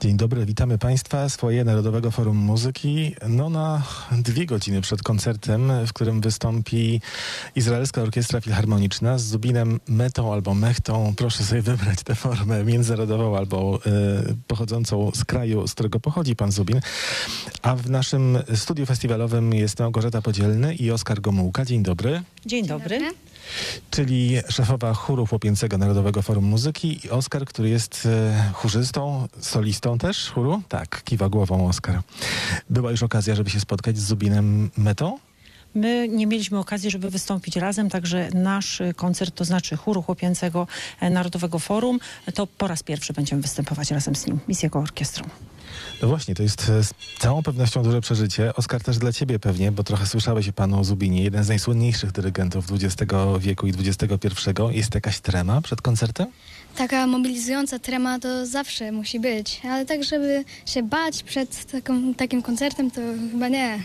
Dzień dobry, witamy Państwa. Swoje Narodowego Forum Muzyki. No na dwie godziny przed koncertem, w którym wystąpi Izraelska Orkiestra Filharmoniczna z Zubinem Metą albo Mechtą. Proszę sobie wybrać tę formę międzynarodową albo y, pochodzącą z kraju, z którego pochodzi pan Zubin. A w naszym studiu festiwalowym jest Małgorzata Podzielny i Oskar Gomułka. Dzień dobry. Dzień dobry. Czyli szefowa chóru chłopięcego Narodowego Forum Muzyki i Oskar, który jest e, chórzystą, solistą też chóru? Tak, kiwa głową Oskar. Była już okazja, żeby się spotkać z Zubinem Metą? My nie mieliśmy okazji, żeby wystąpić razem, także nasz koncert, to znaczy chóru chłopięcego e, Narodowego Forum, to po raz pierwszy będziemy występować razem z nim i z jego orkiestrą. No właśnie, to jest e, z całą pewnością duże przeżycie. Oskar też dla ciebie pewnie, bo trochę słyszałeś o panu Zubinie, jeden z najsłynniejszych dyrygentów XX wieku i XXI. Jest jakaś trema przed koncertem? Taka mobilizująca trema to zawsze musi być, ale tak, żeby się bać przed taką, takim koncertem, to chyba nie.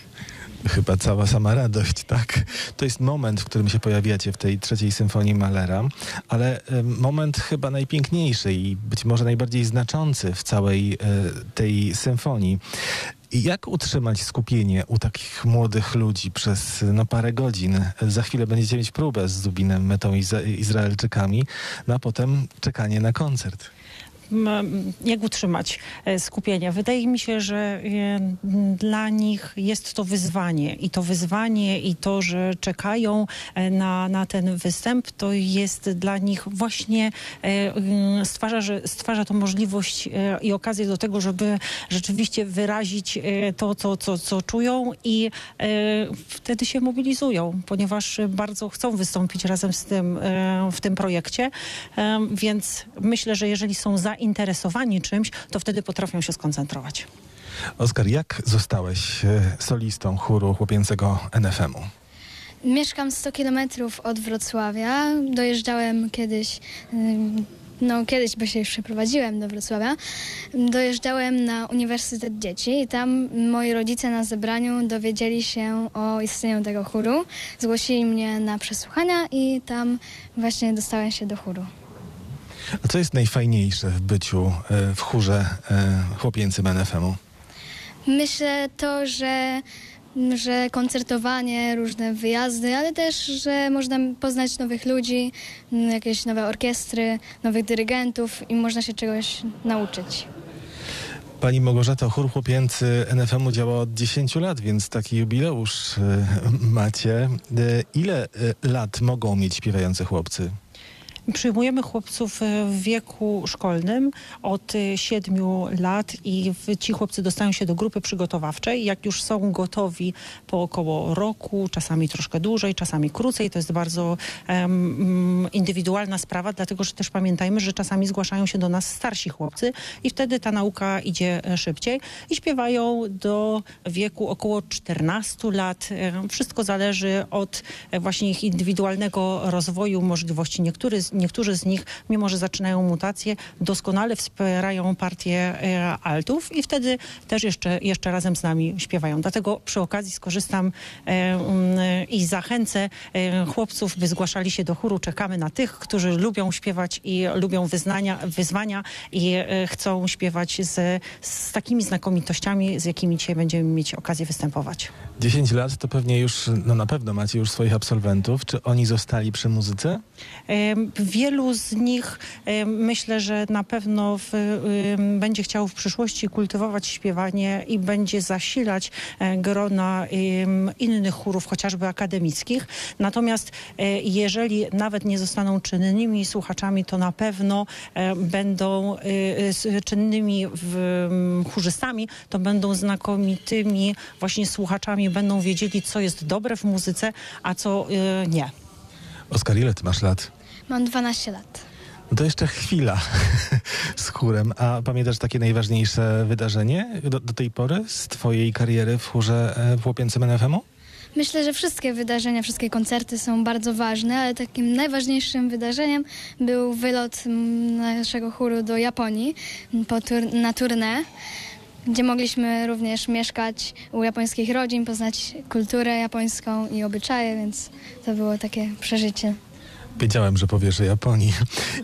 Chyba cała sama radość, tak? To jest moment, w którym się pojawiacie w tej trzeciej symfonii Mahlera, ale moment chyba najpiękniejszy i być może najbardziej znaczący w całej e, tej symfonii. Jak utrzymać skupienie u takich młodych ludzi przez no, parę godzin? Za chwilę będziecie mieć próbę z Zubinem, Metą i Izraelczykami, no a potem czekanie na koncert. Jak utrzymać e, skupienie? Wydaje mi się, że e, dla nich jest to wyzwanie i to wyzwanie i to, że czekają e, na, na ten występ, to jest dla nich właśnie stwarza, że, stwarza to możliwość i okazję do tego, żeby rzeczywiście wyrazić to, co, co, co czują i wtedy się mobilizują, ponieważ bardzo chcą wystąpić razem z tym w tym projekcie, więc myślę, że jeżeli są zainteresowani czymś, to wtedy potrafią się skoncentrować. Oskar, jak zostałeś e, solistą chóru chłopięcego NFM-u? Mieszkam 100 kilometrów od Wrocławia. Dojeżdżałem kiedyś, no kiedyś, bo się już przeprowadziłem do Wrocławia. Dojeżdżałem na Uniwersytet Dzieci i tam moi rodzice na zebraniu dowiedzieli się o istnieniu tego chóru. Zgłosili mnie na przesłuchania i tam właśnie dostałem się do chóru. A co jest najfajniejsze w byciu e, w chórze e, chłopięcym NFM-u? Myślę to, że, że koncertowanie, różne wyjazdy, ale też, że można poznać nowych ludzi, jakieś nowe orkiestry, nowych dyrygentów i można się czegoś nauczyć. Pani Małgorzata, chór chłopięcy NFM-u działa od 10 lat, więc taki jubileusz e, macie. Ile lat mogą mieć śpiewający chłopcy? Przyjmujemy chłopców e, w wieku szkolnym od 7 lat i ci chłopcy dostają się do grupy przygotowawczej. Jak już są gotowi po około roku, czasami troszkę dłużej, czasami krócej, to jest bardzo mm, indywidualna sprawa, dlatego że też pamiętajmy, że czasami zgłaszają się do nas starsi chłopcy i wtedy ta nauka idzie e, szybciej i śpiewają do wieku około 14 lat. E, Wszystko zależy od e, właśnie ich indywidualnego rozwoju, możliwości. Niektóry, z- niektórzy z nich, mimo że zaczynają mutacje, doskonale wspierają partię e, altów i wtedy też jeszcze, jeszcze razem z nami śpiewają. Dlatego przy okazji skorzystam e, mm, i zachęcę e, chłopców, by zgłaszali się do chóru. Czekamy na tych, którzy lubią śpiewać i lubią wyznania, wyzwania i chcą śpiewać z, z takimi znakomitościami, z jakimi dzisiaj będziemy mieć okazję występować. 10 lat to pewnie już, no na pewno macie już swoich absolwentów. Czy oni zostali przy muzyce? Wielu z nich myślę, że na pewno w, będzie chciał w przyszłości kultywować śpiewanie i będzie zasilać e, grona innych chórów, chociażby akademickich. Natomiast e, jeżeli nawet nie zostaną czynnymi słuchaczami, to na pewno e, będą czynnymi chórzystami, to będą znakomitymi właśnie słuchaczami, będą wiedzieli, co jest dobre w muzyce, a co nie. Oskar, ile ty masz lat? Mam 12 lat. No to jeszcze chwila z chórem. A pamiętasz takie najważniejsze wydarzenie do, do tej pory z twojej kariery w chórze e, w chłopięcym NFM-u? Myślę, że wszystkie wydarzenia, wszystkie koncerty są bardzo ważne, ale takim najważniejszym wydarzeniem był wylot naszego chóru do Japonii na tournée, gdzie mogliśmy również mieszkać u japońskich rodzin, poznać kulturę japońską i obyczaje, więc to było takie przeżycie. Wiedziałem, że powiesz o Japonii.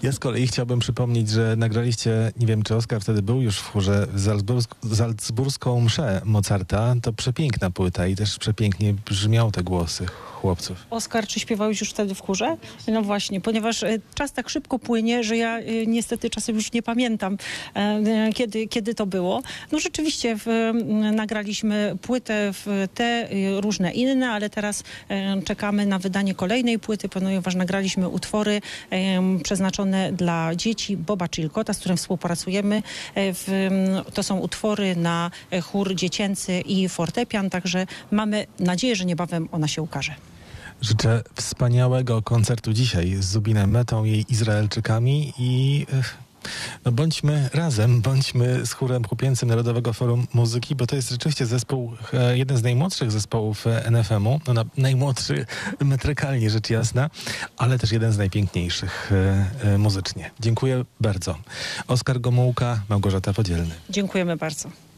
Ja z kolei chciałbym przypomnieć, że nagraliście, nie wiem czy Oskar wtedy był już w chórze, Salzburg, Salzburską mszę Mozarta. To przepiękna płyta i też przepięknie brzmią te głosy chłopców. Oskar, czy śpiewałeś już wtedy w chórze? No właśnie, ponieważ e, czas tak szybko płynie, że ja e, niestety czasem już nie pamiętam, e, kiedy, kiedy to było. No rzeczywiście w, nagraliśmy płytę w te różne inne, ale teraz czekamy na wydanie kolejnej płyty, ponieważ nagraliśmy utwory przeznaczone dla dzieci Boba Chilcota, z którym współpracujemy. E, W, m, to są utwory na e, chór dziecięcy i fortepian, także mamy nadzieję, że niebawem ona się ukaże. Życzę wspaniałego koncertu dzisiaj z Zubinem Metą i Izraelczykami i ech, no bądźmy razem, bądźmy z chórem chłopięcym Narodowego Forum Muzyki, bo to jest rzeczywiście zespół, e, jeden z najmłodszych zespołów e, NFM-u, no na, najmłodszy metrykalnie rzecz jasna, ale też jeden z najpiękniejszych e, muzycznie. Dziękuję bardzo. Oskar Gomułka, Małgorzata Podzielny. Dziękujemy bardzo.